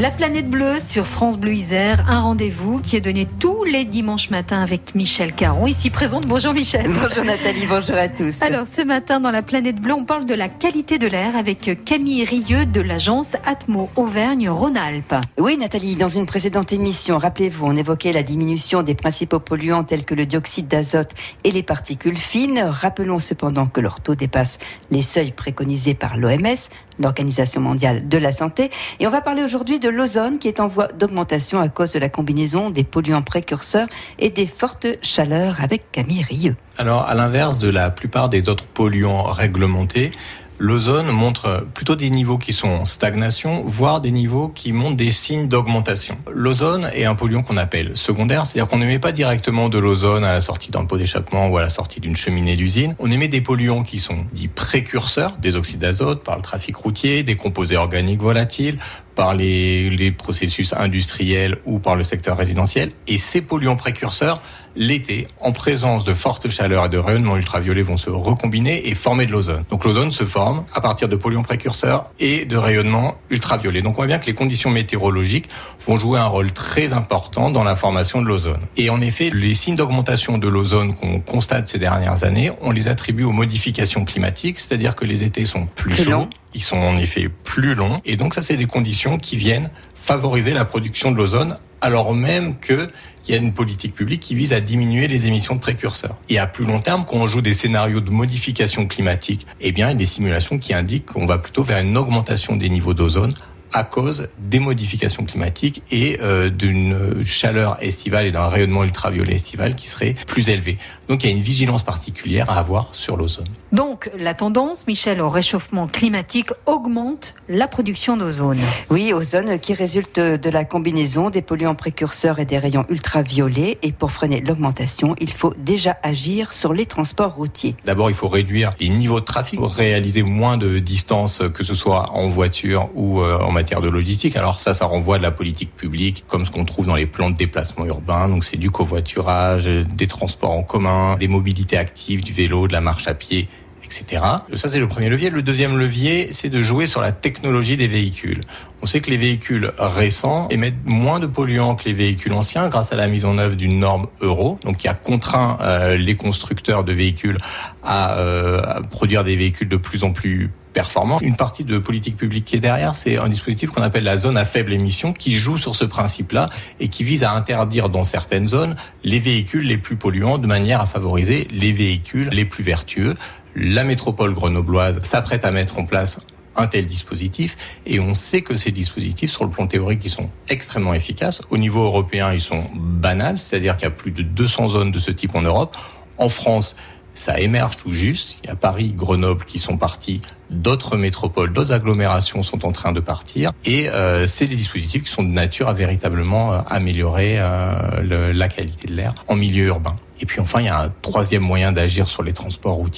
La planète bleue sur France Bleu Isère, un rendez-vous qui est donné tous les dimanches matins avec Michel Caron, ici présente. Bonjour Michel. Bonjour Nathalie, bonjour à tous. Alors ce matin dans la planète bleue, on parle de la qualité de l'air avec Camille Rieux de l'agence Atmo Auvergne-Rhône-Alpes. Oui Nathalie, dans une précédente émission, rappelez-vous, on évoquait la diminution des principaux polluants tels que le dioxyde d'azote et les particules fines. Rappelons cependant que leur taux dépasse les seuils préconisés par l'OMS, l'Organisation mondiale de la santé. Et on va parler aujourd'hui de l'ozone qui est en voie d'augmentation à cause de la combinaison des polluants précurseurs et des fortes chaleurs avec Camille Rieux. Alors, à l'inverse de la plupart des autres polluants réglementés, l'ozone montre plutôt des niveaux qui sont en stagnation, voire des niveaux qui montrent des signes d'augmentation. L'ozone est un polluant qu'on appelle secondaire, c'est-à-dire qu'on n'émet pas directement de l'ozone à la sortie d'un pot d'échappement ou à la sortie d'une cheminée d'usine. On émet des polluants qui sont dits précurseurs, des oxydes d'azote par le trafic routier, des composés organiques volatiles, par les, les, processus industriels ou par le secteur résidentiel. Et ces polluants précurseurs, l'été, en présence de fortes chaleurs et de rayonnements ultraviolets, vont se recombiner et former de l'ozone. Donc l'ozone se forme à partir de polluants précurseurs et de rayonnements ultraviolets. Donc on voit bien que les conditions météorologiques vont jouer un rôle très important dans la formation de l'ozone. Et en effet, les signes d'augmentation de l'ozone qu'on constate ces dernières années, on les attribue aux modifications climatiques, c'est-à-dire que les étés sont plus, Plus chauds. Ils sont en effet plus longs. Et donc ça, c'est des conditions qui viennent favoriser la production de l'ozone alors même qu'il y a une politique publique qui vise à diminuer les émissions de précurseurs. Et à plus long terme, quand on joue des scénarios de modification climatique, eh bien, il y a des simulations qui indiquent qu'on va plutôt vers une augmentation des niveaux d'ozone à cause des modifications climatiques et euh, d'une chaleur estivale et d'un rayonnement ultraviolet estival qui serait plus élevé. Donc il y a une vigilance particulière à avoir sur l'ozone. Donc la tendance, Michel, au réchauffement climatique augmente la production d'ozone. Oui, ozone qui résulte de la combinaison des polluants précurseurs et des rayons ultraviolets. Et pour freiner l'augmentation, il faut déjà agir sur les transports routiers. D'abord, il faut réduire les niveaux de trafic, réaliser moins de distance, que ce soit en voiture ou euh, en matière de logistique. Alors ça, ça renvoie de la politique publique, comme ce qu'on trouve dans les plans de déplacement urbain. Donc c'est du covoiturage, des transports en commun, des mobilités actives, du vélo, de la marche à pied etc. Ça, c'est le premier levier. Le deuxième levier, c'est de jouer sur la technologie des véhicules. On sait que les véhicules récents émettent moins de polluants que les véhicules anciens grâce à la mise en œuvre d'une norme euro, donc qui a contraint euh, les constructeurs de véhicules à, euh, produire des véhicules de plus en plus performants. Une partie de politique publique qui est derrière, c'est un dispositif qu'on appelle la zone à faible émission, qui joue sur ce principe-là et qui vise à interdire dans certaines zones les véhicules les plus polluants de manière à favoriser les véhicules les plus vertueux. La métropole grenobloise s'apprête à mettre en place un tel dispositif et on sait que ces dispositifs sur le plan théorique ils sont extrêmement efficaces au niveau européen ils sont banals c'est-à-dire qu'il y a plus de 200 zones de ce type en Europe en France ça émerge tout juste. Il y a Paris, Grenoble qui sont partis, d'autres métropoles, d'autres agglomérations sont en train de partir. Et euh, c'est des dispositifs qui sont de nature à véritablement euh, améliorer euh, la qualité de l'air en milieu urbain. Et puis enfin, il y a un troisième moyen d'agir sur les transports routiers.